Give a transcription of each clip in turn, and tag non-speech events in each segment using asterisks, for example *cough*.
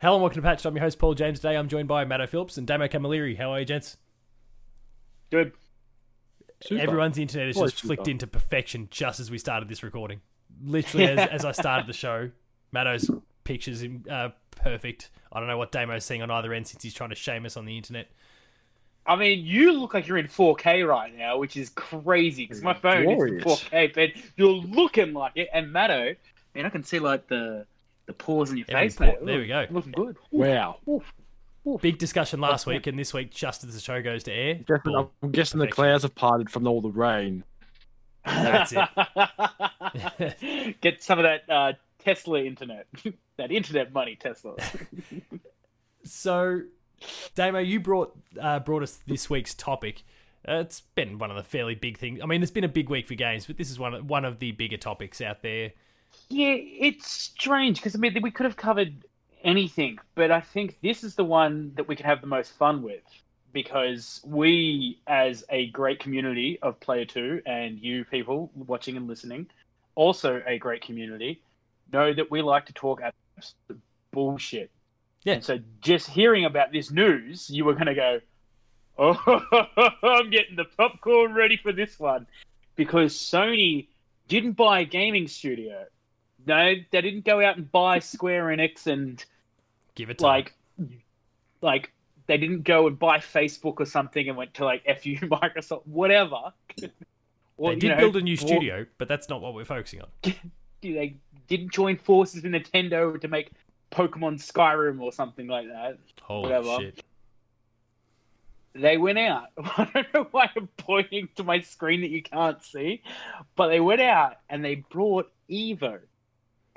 Hello and welcome to Patch. I'm your host Paul James. Today I'm joined by Matto Phillips and Damo Camilleri. How are you, gents? Good. Super. Everyone's internet is Always just flicked into perfection just as we started this recording. Literally, *laughs* as, as I started the show, Matto's pictures uh, perfect. I don't know what Damo's seeing on either end since he's trying to shame us on the internet. I mean, you look like you're in 4K right now, which is crazy because my phone Glorious. is in 4K, but you're looking like it. And Matto, man, I can see like the the pores in your Every face, pore- mate. there we go. Looking good. Wow. Oof. Oof. Big discussion last week, and this week, just as the show goes to air, Guessing, boom. I'm guessing the clouds have parted from all the rain. That's it. *laughs* Get some of that uh, Tesla internet, *laughs* that internet money, Tesla. *laughs* So, Damo, you brought uh, brought us this week's topic. Uh, it's been one of the fairly big things. I mean, it's been a big week for games, but this is one of, one of the bigger topics out there. Yeah, it's strange because I mean we could have covered anything, but I think this is the one that we could have the most fun with because we, as a great community of Player Two, and you people watching and listening, also a great community, know that we like to talk absolute bullshit. Yeah. And so just hearing about this news, you were going to go, "Oh, *laughs* I'm getting the popcorn ready for this one," because Sony didn't buy a gaming studio. No, they didn't go out and buy Square Enix and Give it like, like they didn't go and buy Facebook or something and went to like *laughs* fu Microsoft, whatever. *laughs* Or, they you did know, build a new or- studio, but that's not what we're focusing on. *laughs* They didn't join forces with Nintendo to make Pokemon Skyrim or something like that. Holy Whatever. shit! They went out. I don't know why I'm pointing to my screen that you can't see, but they went out and they brought Evo.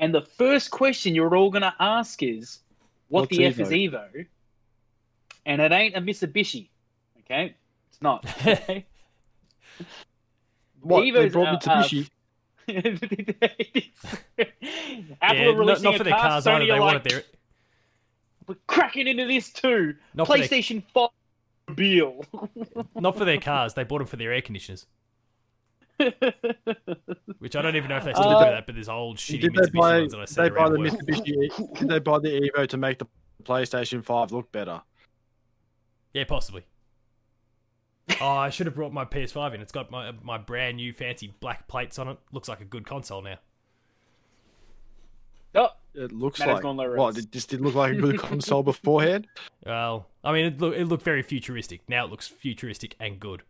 And the first question you're all going to ask is, what What's the F is Evo? Evo? And it ain't a Mitsubishi. Okay? It's not. *laughs* Okay? What? they Evo's, brought uh, Mitsubishi. *laughs* Apple yeah, are releasing not a for their car, cars Sony either. They like, their we're cracking into this too. Not for their- PlayStation 5 Beal. not for their *laughs* cars. They bought them for their air conditioners, *laughs* which I don't even know if they still Uh, do that. But there's old shitty Did they Mitsubishi buy, ones that I did see they buy around the work. Mitsubishi? *laughs* did they buy the Evo to make the PlayStation 5 look better? Yeah, possibly. Oh, I should have brought my PS5 in. It's got my my brand new fancy black plates on it. Looks like a good console now. oh, It looks Matt has like gone what? res. It just didn't look like a good *laughs* console beforehand. Well, I mean, it, look, it looked very futuristic. Now it looks futuristic and good.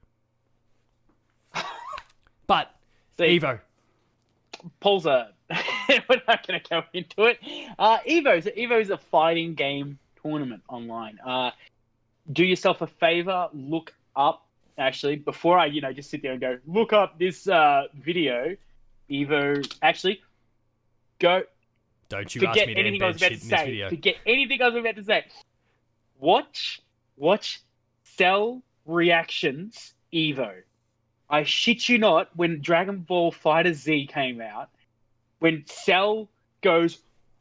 But see, Evo, Paul's a. *laughs* we're not going to go into it. Uh, Evo's Evo's a fighting game tournament online. Uh, do yourself a favor, look up. Actually, before I, you know, just sit there and go look up this uh, video. Evo, actually, go don't you ask forget me to anything I was about to say. Forget anything I was about to say. Watch, watch, Cell reactions Evo. I shit you not. When Dragon Ball FighterZ came out, when Cell goes,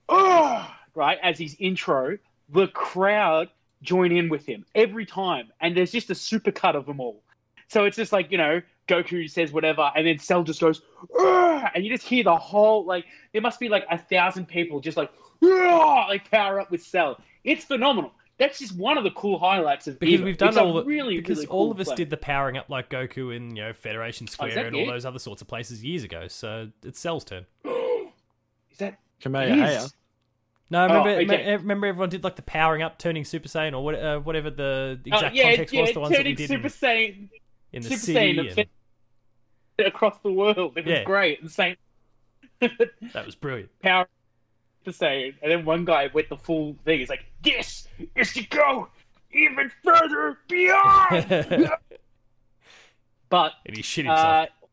oh, right as his intro, the crowd join in with him every time, and there's just a super cut of them all. So it's just like you know, Goku says whatever, and then Cell just goes, "Ugh," and you just hear the whole like there must be like a thousand people just like "Ugh," like power up with Cell. It's phenomenal. That's just one of the cool highlights of because Evo. we've done It's a all the, really because really all cool of us play. did the powering up like Goku in you know Federation Square that and all those other sorts of places years ago. So it's Cell's turn. *gasps* Is that Kamehameha. Yes. No, remember, Oh, okay. remember everyone did like the powering up, turning Super Saiyan or what, uh, whatever the Oh, exact yeah, context yeah, was. The ones that we turning did Super in, Saiyan in the Super city. Saiyan and- across the world. It was Yeah. great. And same that was brilliant. *laughs* power Saiyan, and then one guy with the full thing. is like, "This is to go even further beyond." *laughs* and but he shit himself. uh,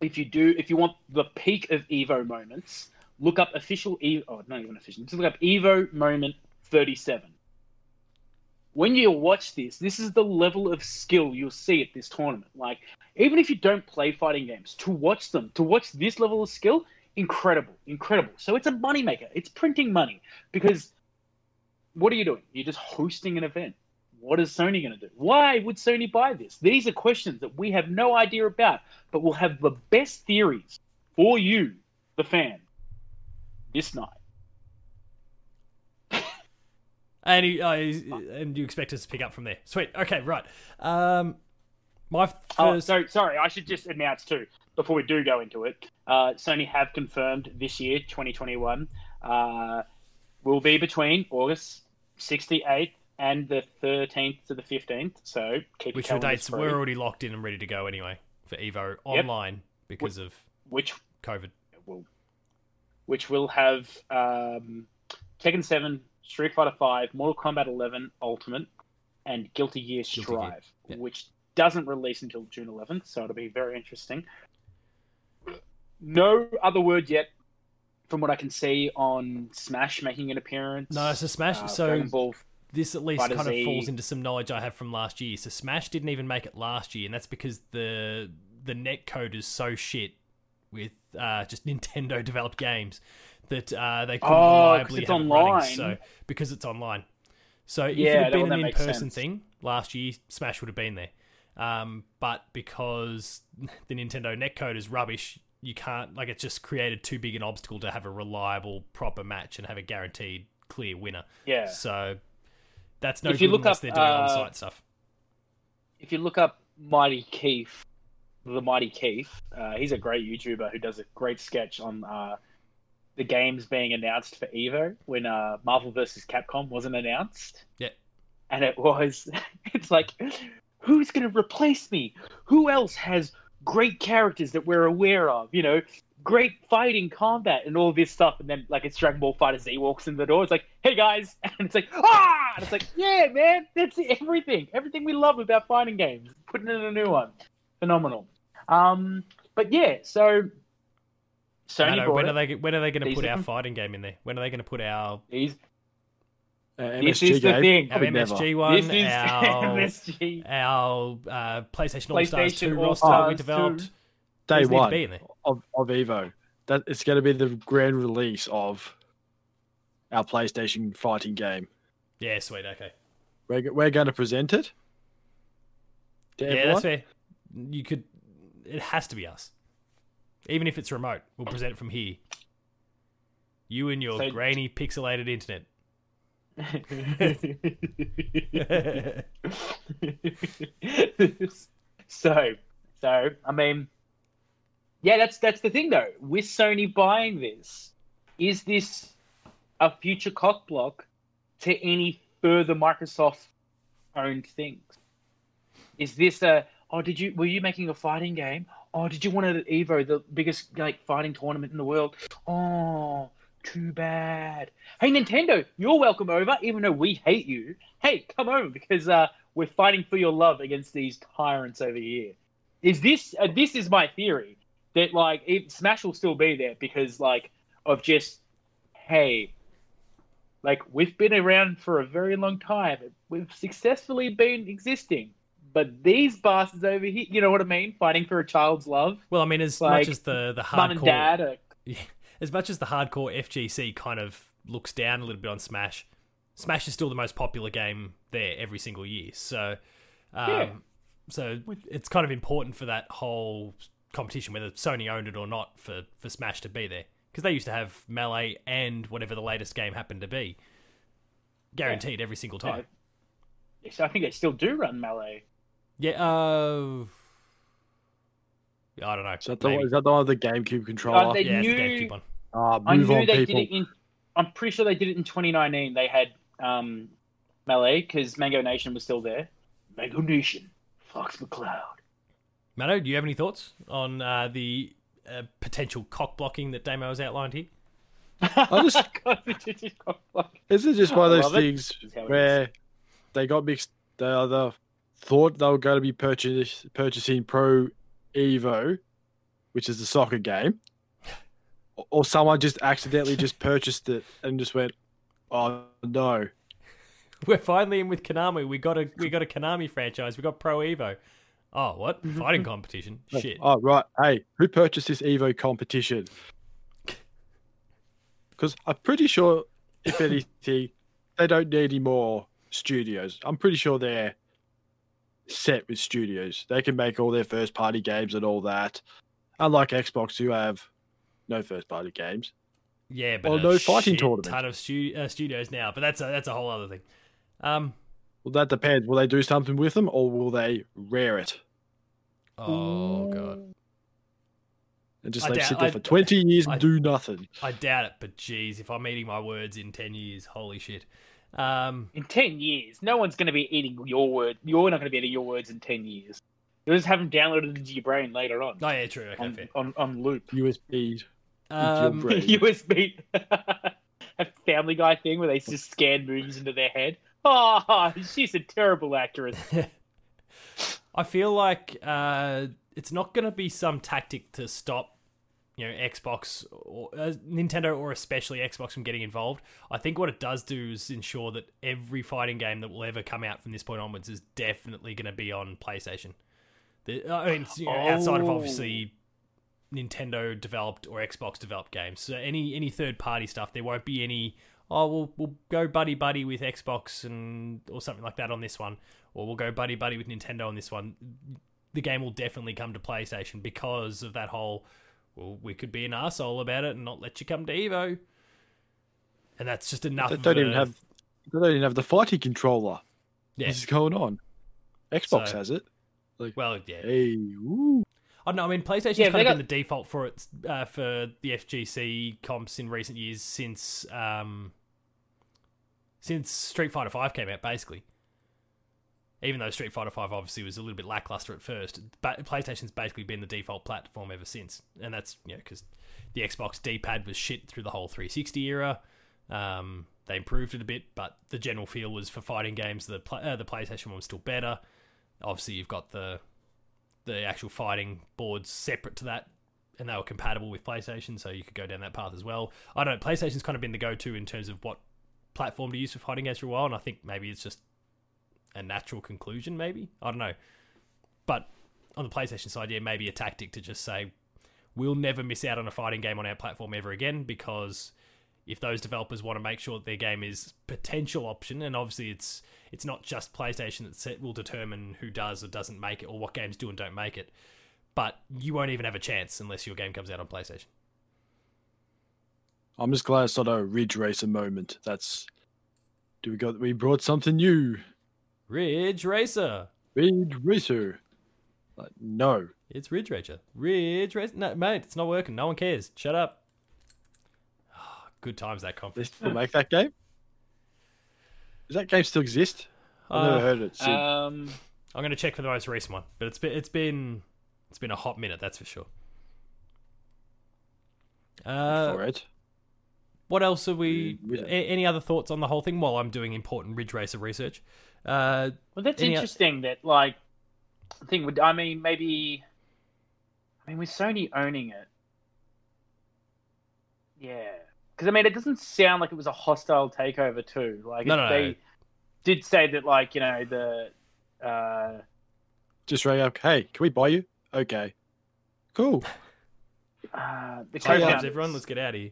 if you do, if you want the peak of Evo moments, look up official Evo. Oh, not even official. Just look up Evo moment thirty-seven. When you watch this, this is the level of skill you'll see at this tournament. Like, even if you don't play fighting games, to watch them, to watch this level of skill, incredible, incredible. So it's a moneymaker. It's printing money because what are you doing? You're just hosting an event. What is Sony going to do? Why would Sony buy this? These are questions that we have no idea about, but we'll have the best theories for you, the fan, this night. And he, uh, and you expect us to pick up from there. Sweet. Okay, right. Um, my Oh, so sorry, I should just announce too before we do go into it. Uh, Sony have confirmed this year, 2021, uh, will be between August 68th and the 13th to the 15th. So keep your which calendars dates free. were already locked in and ready to go anyway for Evo online because of which COVID. will which will have um, Tekken 7, Street Fighter 5, Mortal Kombat 11 Ultimate, and Guilty Gear Guilty Gear, Strive, which doesn't release until June 11th, so it'll be very interesting. No other word yet, from what I can see, on Smash making an appearance. No, so Smash. uh, so this at least Fighter kind of falls into some knowledge I have from last year. So Smash didn't even make it last year, and that's because the the net code is so shit with uh, just *laughs* Nintendo developed games that uh, they couldn't Oh, reliably it's have it running. online. So because it's online, so if Yeah, it had been an in person thing last year, Smash would have been there. Um, but because *laughs* the Nintendo netcode is rubbish, you can't like it's just created too big an obstacle to have a reliable, proper match and have a guaranteed clear winner. Yeah. So that's no If good you look up, they're doing uh, on-site stuff. if you look up Mighty Keith, the Mighty Keith, uh, he's a great YouTuber who does a great sketch on uh, the games being announced for Evo when uh, Marvel vs. Capcom wasn't announced. Yeah. And it was, *laughs* it's like, who's going to replace me? Who else has great characters that we're aware of? You know, great fighting combat and all this stuff. And then, like, it's Dragon Ball FighterZ walks in the door. It's like, hey guys. *laughs* And it's like, ah! And it's like, yeah, man, that's everything. Everything we love about fighting games. Putting in a new one. Phenomenal. Um, but yeah, so Sony Mano, brought when are they when are they going to put our fighting game in there? When are they going to put our These, Uh, this MSG is the game. thing. our Probably never. MSG one, This is our *laughs* MSG. our uh, PlayStation All Stars Two All roster we developed? 2. Day These one be in there. of, of Evo. That it's going to be the grand release of our PlayStation fighting game. Yeah, sweet. Okay. We're, we're going to present it. To Yeah, everyone. that's fair. You could. It has to be us, even if it's remote. We'll present it from here. You and your So- grainy pixelated internet. *laughs* so, so I mean, yeah, that's that's the thing though. With Sony buying this, is this a future cock block to any further Microsoft owned things? Is this a oh did you were you making a fighting game? Oh, did you want to Evo, the biggest like fighting tournament in the world? Oh, too bad. Hey Nintendo, you're welcome over, even though we hate you. Hey, come over because uh, we're fighting for your love against these tyrants over here. Is this uh, this is my theory that like if Smash will still be there because like of just hey, like we've been around for a very long time. We've successfully been existing. But these bastards over here, you know what I mean? Fighting for a child's love. Well, I mean, as Like, much as the the Mum and dad are *laughs* as much as the hardcore FGC kind of looks down a little bit on Smash, Smash is still the most popular game there every single year. So, um, Yeah. so it's kind of important for that whole competition, whether Sony owned it or not, for for Smash to be there because they used to have Melee and whatever the latest game happened to be, guaranteed every single time. Yes, I think they still do run melee. Yeah. Uh, I don't know. Is that, the, maybe. is that the one with the GameCube controller? Uh, they yeah, it's the knew- GameCube one. Ah, I move knew on, they people. did it in. I'm pretty sure they did it in 2019. They had um, melee because Mango Nation was still there. Mango Nation, Fox McCloud. Mano, do you have any thoughts on uh, the uh, potential cock blocking that Damo has outlined here? *laughs* I just- *laughs* God, it's just cock block. Is it just one of those things This is how it where they got mixed? They either thought they were going to be purchase, purchasing Pro Evo, which is the soccer game, or- someone just accidentally just *laughs* purchased it and just went, "Oh no!" We're finally in with Konami. We got a we got a Konami franchise. We got Pro Evo. Oh, what *laughs* fighting competition? Oh, Shit. Oh right, hey, who purchased this Evo competition? Because I'm pretty sure, if *laughs* anything, they don't need any more studios. I'm pretty sure they're set with studios. They can make all their first party games and all that. Unlike Xbox, who have no first party games. Yeah, but a no fighting tournament. Ton of stu- uh, studios now, but that's a that's a whole other thing. Um. Well, that depends. Will they do something with them, or will they rare it Oh god, and just I let doubt- sit there I- for twenty years I- and do nothing? I doubt it. But geez, if I'm eating my words in ten years, holy shit. Um. In ten years, no one's going to be eating your word. You're not going to be eating your words in ten years. You'll just have them downloaded into your brain later on Oh yeah, true. Okay, on, fair. on on loop. USB. Um. USB, *laughs* *laughs* a Family Guy thing where they just scan movies into their head. Oh, she's a terrible actress. *laughs* I feel like uh, it's not going to be some tactic to stop, you know, Xbox or uh, Nintendo or especially Xbox from getting involved. I think what it does do is ensure that every fighting game that will ever come out from this point onwards is definitely going to be on PlayStation. The, I mean, you know, outside of Oh. obviously Nintendo developed or Xbox developed games. So any any third party stuff, there won't be any. Oh, we'll we'll go buddy buddy with Xbox and or something like that on this one, or we'll go buddy buddy with Nintendo on this one. The game will definitely come to PlayStation because of that whole. Well, we could be an asshole about it and not let you come to Evo. And that's just enough. They don't a- even have. They don't even have the fighting controller. Yeah. This is going on. Xbox So- has it. Like, Well, yeah. Hey, woo. I don't know. I mean, PlayStation's Yeah, kind of got- been the default for its uh, for the FGC comps in recent years since um, since Street Fighter Five came out, basically. Even though Street Fighter Five obviously was a little bit lackluster at first, but PlayStation's basically been the default platform ever since, and that's you know because the Xbox D-pad was shit through the whole 360 era. Um, they improved it a bit, but the general feel was for fighting games. The uh, the PlayStation one was still better. Obviously, you've got the the actual fighting boards separate to that, and they were compatible with PlayStation, so you could go down that path as well. I don't know. PlayStation's kind of been the go-to in terms of what platform to use for fighting games for a while, and I think maybe it's just a natural conclusion. Maybe I don't know, but on the PlayStation side, yeah, maybe a tactic to just say we'll never miss out on a fighting game on our platform ever again because if those developers want to make sure that their game is potential option, and obviously it's it's not just PlayStation that set, will determine who does or doesn't make it, or what games do and don't make it. But you won't even have a chance unless your game comes out on PlayStation. I'm just glad it's not a Ridge Racer moment. That's. Do we got? We brought something new. Ridge Racer. Ridge Racer. Like, no. It's Ridge Racer. Ridge Racer. No, mate, it's not working. No one cares. Shut up. Ah, Good times that They still make that game. Does that game still exist? I've Uh, never heard of it. since. Um, I'm going to check for the most recent one, but it's been it's been it's been a hot minute, that's for sure. Uh, for it. What else are we? A- any other thoughts on the whole thing while I'm doing important Ridge Racer research? Uh, well, that's Any o- interesting. That like the thing would. I mean, maybe. I mean, with Sony owning it, yeah. Because I mean, it doesn't sound like it was a hostile takeover too. Like No, it- no, no. they did say that, like you know, the uh, Just right up. Hey, can we buy you? Okay. Cool. uh, the Oh, yeah. co-founders, everyone, let's get out of here.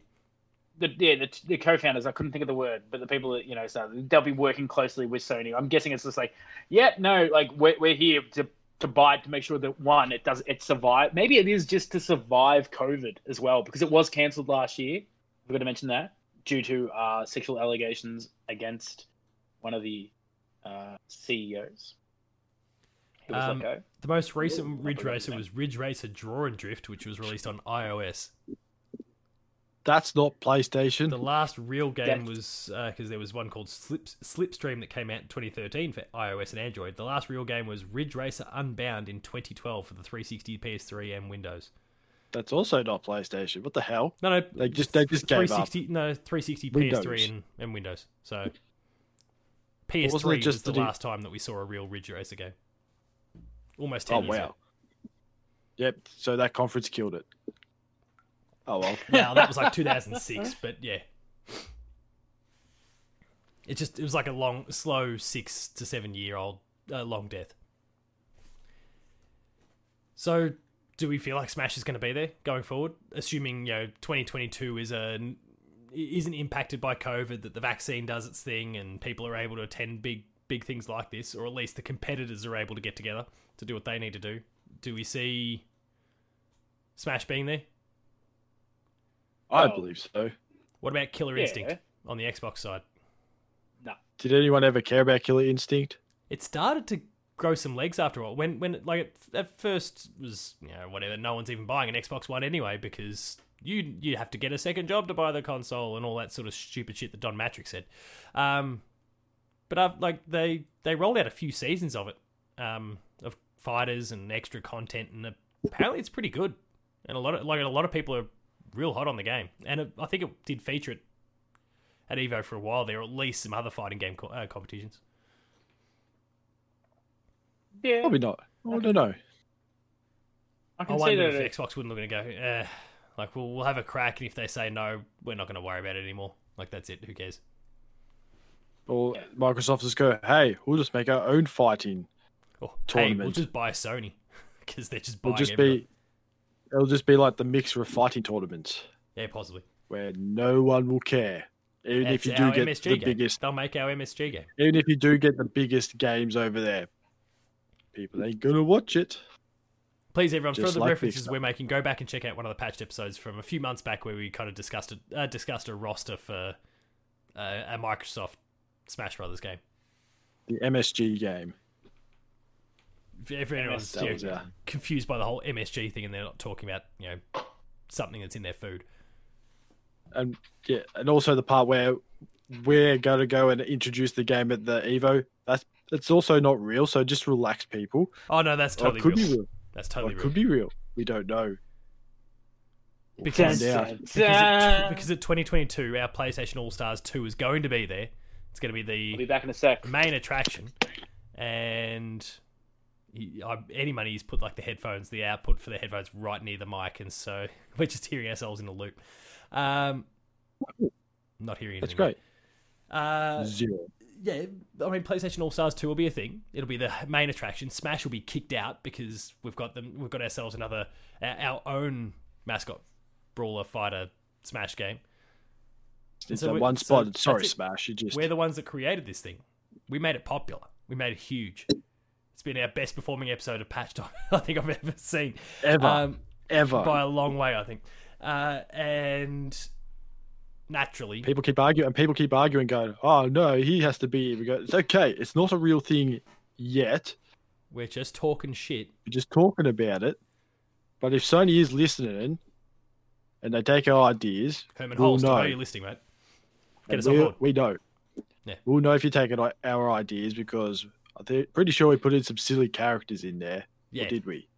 The yeah the, the co-founders. I couldn't think of the word, but the people that you know, so they'll be working closely with Sony. I'm guessing it's just like, yeah, no, like we're we're here to to buy it to make sure that one, it does it survive. Maybe it is just to survive COVID as well, because it was cancelled last year. We're going to mention that due to uh, sexual allegations against one of the uh, CEOs. Um. The most recent Ridge I forgot his Racer was Ridge Racer Draw and Drift, which was released on iOS. That's not PlayStation. The last real game Deft. was uh, because there was one called Slip, Slipstream that came out in 2013 for iOS and Android. The last real game was Ridge Racer Unbound in 2012 for the 360, PS3, and Windows. That's also not PlayStation. What the hell? No, no, They just- they just gave up. No, 360, Windows. PS3, and, and Windows. So PS3 was just the that he- last time that we saw a real Ridge Racer game. Almost 10 Oh years wow. ago. Yep. So that conference killed it. Oh well. *laughs* Well, that was like *laughs* 2006, but yeah. It just it was like a long, slow six to seven year old uh, long death. So, do we feel like Smash is going to be there going forward? Assuming you know 2022 is a isn't impacted by COVID, that the vaccine does its thing, and people are able to attend big big things like this, or at least the competitors are able to get together to do what they need to do. Do we see Smash being there? I Oh. believe so. What about Killer Yeah. Instinct on the Xbox side? No. Did anyone ever care about Killer Instinct? It started to grow some legs after all. When when like it, at first was you know whatever. No one's even buying an Xbox One anyway because you you have to get a second job to buy the console and all that sort of stupid shit that Don Mattrick said. Um, but I've like they they rolled out a few seasons of it, um, of fighters and extra content, and apparently it's pretty good. And a lot of like a lot of people are real hot on the game, and it, I think it did feature it at Evo for a while there, or at least some other fighting game co- uh, competitions. Yeah, Probably not. I don't know. I I can see wonder that. if Xbox wouldn't look and go, eh, like we'll we'll have a crack, and if they say no, we're not going to worry about it anymore. Like that's it. Who cares? Or Yeah. Microsoft just go, hey, we'll just make our own fighting. Or hey, we'll just buy Sony *laughs* because they're just It'll buying. just everyone. be, it'll just be like the mixture of fighting tournaments yeah, possibly. where no one will care, even if you do get MSG the game. biggest, They'll make our MSG game. even if you do get the biggest games over there. People ain't gonna watch it. Please, everyone, for the like references we're making, go back and check out one of the patched episodes from a few months back where we kind of discussed a, uh, discussed a roster for uh, a Microsoft Smash Brothers game. The MSG game. If, if anyone's you know, was, confused by the whole MSG thing and they're not talking about you know something that's in their food. and yeah, and also the part where we're going to go and introduce the game at the Evo. That's it's also not real. So just relax, people. Oh no, that's Or totally it could real. be real. That's Or totally it real. could be real. We don't know. We'll Because- find out. because at, because at 2022, our PlayStation All Stars 2 is going to be there. It's going to be I'll be the back in a sec. main attraction, and he, I, any money he's put like the headphones, the output for the headphones right near the mic, and so *laughs* we're just hearing ourselves in a loop. Um, not hearing That's anything. great. Uh, Zero. yeah, I mean, PlayStation All Stars Two will be a thing. It'll be the main attraction. Smash will be kicked out because we've got them. We've got ourselves another our, own mascot brawler fighter Smash game. It's so that one spot. that's Sorry. Smash. You just We're the ones that created this thing. We made it popular. We made it huge. It's been our best performing episode of Patch Time *laughs* I think I've ever seen. ever, Um, ever. by a long way, I think. Uh, and naturally, people keep arguing, and people keep arguing, going, "Oh no, he has to be." We go, "It's okay. It's not a real thing yet. we're just talking shit. We're just talking about it." But if Sony is listening, and they take our ideas, Hermen We'll Hulst, know know. you're listening, mate. Get and us on we, board. we know. Yeah. We'll know if you're taking our- our ideas because I'm pretty sure we put in some silly characters in there. Yeah. Did we?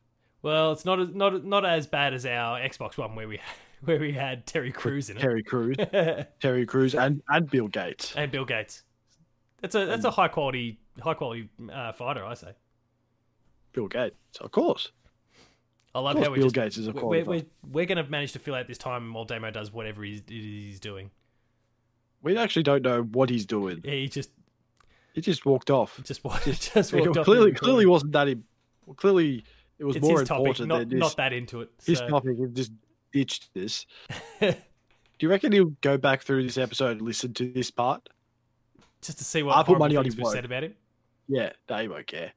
Well, it's not as, not not as bad as our Xbox One where we *laughs* where we had Terry Crews in it. Terry Crews, *laughs* Terry Crews, and and Bill Gates. and Bill Gates. That's a that's a high quality high quality uh, fighter, I say. Bill Gates, of course. I love how we Bill just Gates is a we're, we're, we're going to manage to fill out this time while Damo does whatever he's, he's doing. We actually don't know what he's doing. Yeah, he just He just walked off. just walked, *laughs* just He walked off clearly, clearly wasn't that. Im- well, clearly, it was It's more his topic, important not, than this. not that into it. his so- topic. He just ditched this. *laughs* Do you reckon he'll go back through this episode and listen to this part? just to see what I'll put money on he said about him. Yeah, no, he won't care.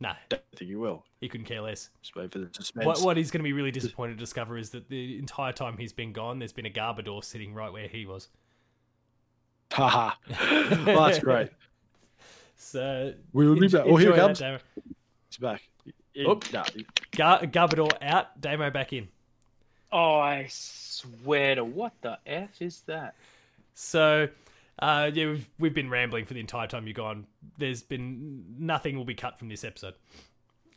No, Don't think he will. he couldn't care less. Just wait for the suspense. What, what he's going to be really disappointed to discover is that the entire time he's been gone, there's been a Garbodor sitting right where he was. Haha. *laughs* well, that's great. So We'll be back. Oh, here enjoy he that, comes. Damo. He's back. He- Oh. nah, Gar- Garbodor out, Damo back in. Oh, I swear to what the f is that? So, uh, yeah, we've we've been rambling for the entire time you've gone. There's been nothing will be cut from this episode.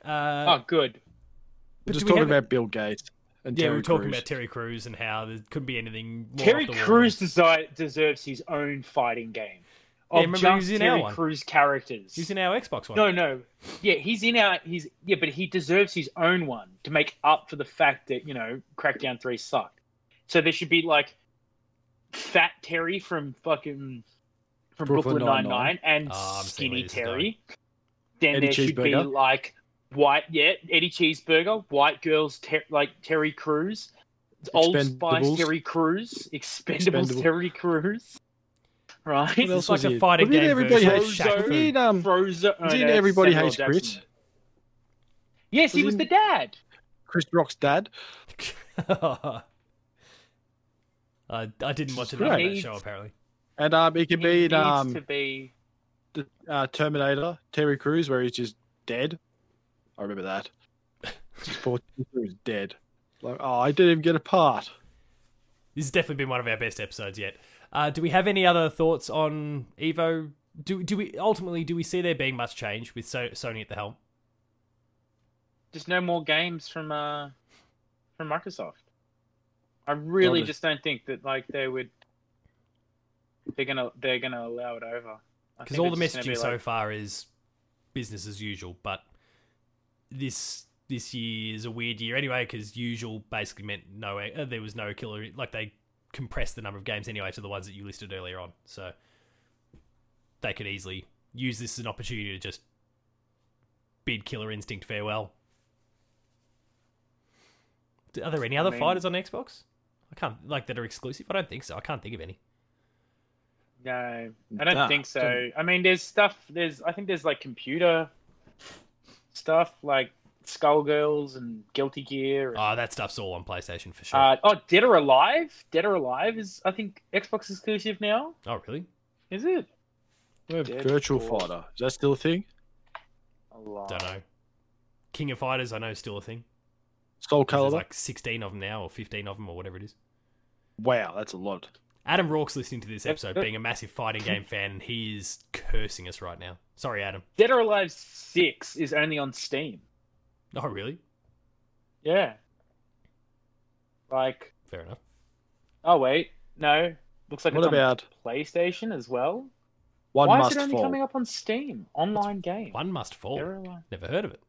Uh, oh, good. but just we talking have- about Bill Gates and yeah, Terry we were talking Crews. about Terry Crews and how there couldn't be anything. More Terry off Crews desi- deserves his own fighting game. Yeah, Of remember he just was in our Terry one. Crews characters. He's in our Xbox one. No, no. Yeah, he's in our he's yeah, but he deserves his own one to make up for the fact that, you know, Crackdown 3 sucked. So there should be like Fat Terry from fucking from Brooklyn Brooklyn Nine-Nine. And Oh, I'm seeing where Skinny Terry. Then Eddie there should be like white yeah, Eddie Cheeseburger, white girls ter- like Terry Crews, Old Spice Terry Crews, Expendables Expendable. Terry Crews. Right? What else It's like was a he fighting Was he in game Everybody version Hates of Shaq Frozo. Fu. Was he in, um, Frozen. oh, in no, Everybody Samuel Hates Jackson. Chris? Yes, he Was was the dad. Chris Rock's dad? *laughs* Uh, I didn't watch is enough of that show apparently. And um, it could be needs um, to be. the uh, Terminator, Terry Crews, where he's just dead. I remember that. *laughs* Just poor Terry Crews dead. Like, oh, I didn't even get a part. This has definitely been one of our best episodes yet. Uh, do we have any other thoughts on Evo? Do do we ultimately do we see there being much change with so- Sony at the helm? Just no more games from uh from Microsoft. I really just don't think that like they would. They're gonna they're gonna allow it over. Because all the messaging gonna be so like- far is business as usual, but this this year is a weird year anyway because usual basically meant no uh, there was no killer like they compressed the number of games anyway to the ones that you listed earlier on. So they could easily use this as an opportunity to just bid killer instinct farewell. Are there any other mean- fighters on xbox? I can't like that are exclusive? I don't think so. I can't think of any. No, I don't Nah, think so. don't- I mean, there's stuff. There's I think there's like computer stuff like Skullgirls and Guilty Gear. And, oh that stuff's all on playstation for sure uh, oh, Dead or Alive. Dead or Alive is I think Xbox exclusive now. oh really Is it? Yeah, Dead Virtual Force. Fighter. Is that still a thing? Alive. Don't know. King of Fighters, I know, is still a thing. Soul 'Cause There's Calibur? like 16 of them now, or 15 of them, or whatever it is. Wow, that's a lot. Adam Rourke's listening to this episode, being a massive fighting game *laughs* fan, and he is cursing us right now. Sorry, Adam. Dead or Alive Six is only on Steam. Oh, really? Yeah. Like, Fair enough. oh wait, no. Looks like What it's on about PlayStation as well. One Why Must is it only Fall? coming up on Steam? Online game. One Must Fall. Dead. Never heard of it.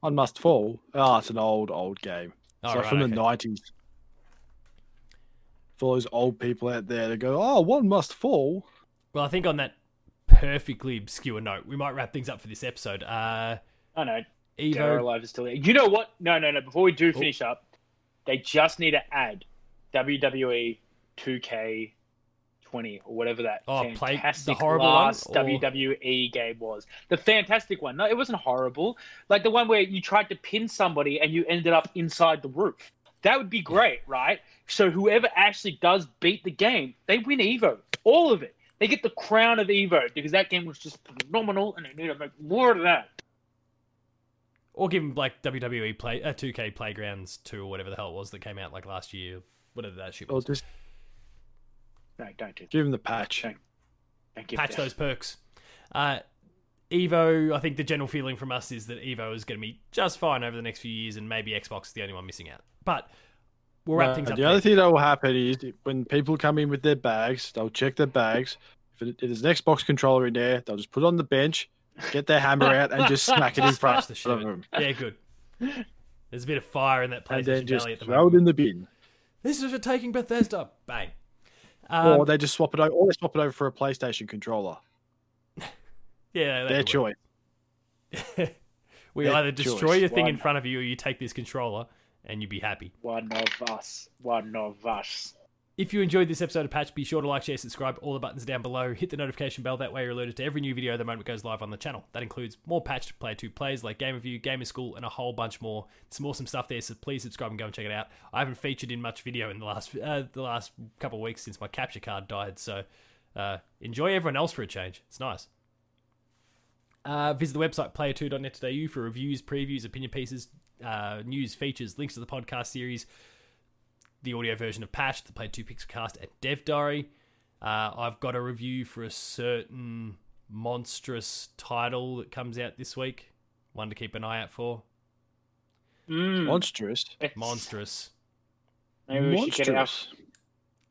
One Must Fall. Oh, it's an old, old game. Oh, It's like right, from okay. the 90s. For those old people out there that go, oh, One Must Fall. Well, I think on that perfectly obscure note, we might wrap things up for this episode. Uh, Oh no, Dead or Evo. Alive is still there. You know what? No, no, no. Before we Oh. do finish up, they just need to add WWE 2K20 or whatever that Oh, play- the fantastic horrible one, last or- WWE game was. The fantastic one. No, it wasn't horrible. Like the one where you tried to pin somebody and you ended up inside the roof. That would be great, right? So whoever actually does beat the game, they win Evo. All of it. They get the crown of Evo because that game was just phenomenal and they need to make more of that. Or give them like WWE play uh, 2K Playgrounds 2 or whatever the hell it was that came out like last year. Whatever that shit Or was. just No, don't do that. give him the patch. Thank- Don't give patch that. those perks. Uh, Evo, I think the general feeling from us is that Evo is going to be just fine over the next few years, and maybe Xbox is the only one missing out. But we'll wrap No, things up. the there. other thing that will happen is when people come in with their bags, they'll check their bags. If, it, if there's an Xbox controller in there, they'll just put it on the bench, get their hammer out, and just smack it in front smash the of shit. them. Yeah, good. There's a bit of fire in that And then PlayStation just at the throw it in the bin. This is for taking Bethesda. Bang. Um, or they just swap it over, or they swap it over for a PlayStation controller. *laughs* yeah, Their that choice. *laughs* we Their either destroy choice. your thing in One. front of you, or you take this controller, and you'd be happy. One of us. One of us. If you enjoyed this episode of Patch, be sure to like, share, subscribe. All the buttons down below. Hit the notification bell. That way, you're alerted to every new video the moment it goes live on the channel. That includes more Patch Player 2 plays like Game Review, Gamer School, and a whole bunch more. Some awesome stuff there, so please subscribe and go and check it out. I haven't featured in much video in the last uh, the last couple of weeks since my capture card died, so uh, enjoy everyone else for a change. It's nice. Uh, visit the website player2.net.au for reviews, previews, opinion pieces, uh, news, features, links to the podcast series, the audio version of Patch, the Play 2 Pixelcast, at Dev Diary. Uh, I've got a review for a certain monstrous title that comes out this week. One to keep an eye out for. Mm. Monstrous. Monstrous. Maybe we should get it out. Monstrous.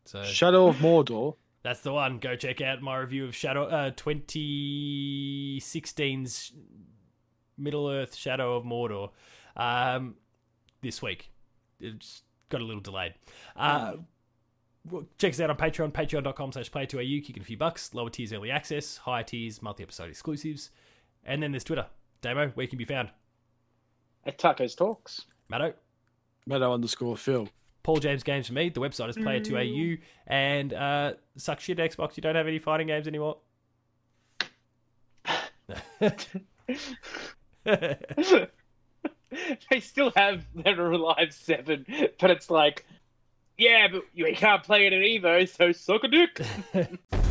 So Shadow of Mordor. *laughs* that's the one. Go check out my review of Shadow uh, 2016's Middle Earth Shadow of Mordor um, this week. It's got a little delayed. Uh, well, check us out on Patreon, patreon.com slash play2au. Kick in a few bucks. Lower tiers, early access. Higher tiers, multi-episode exclusives. And then there's Twitter. Damo, where can you be found? At Tacos Talks. Matto? Meadow underscore Phil. Paul James Games for me. The website is player2au. And uh, suck shit, Xbox. You don't have any fighting games anymore. *laughs* *laughs* *laughs* *laughs* they still have Dead or Alive 7, but it's like Yeah, but you can't play it at Evo, so suck a dick. *laughs* *laughs*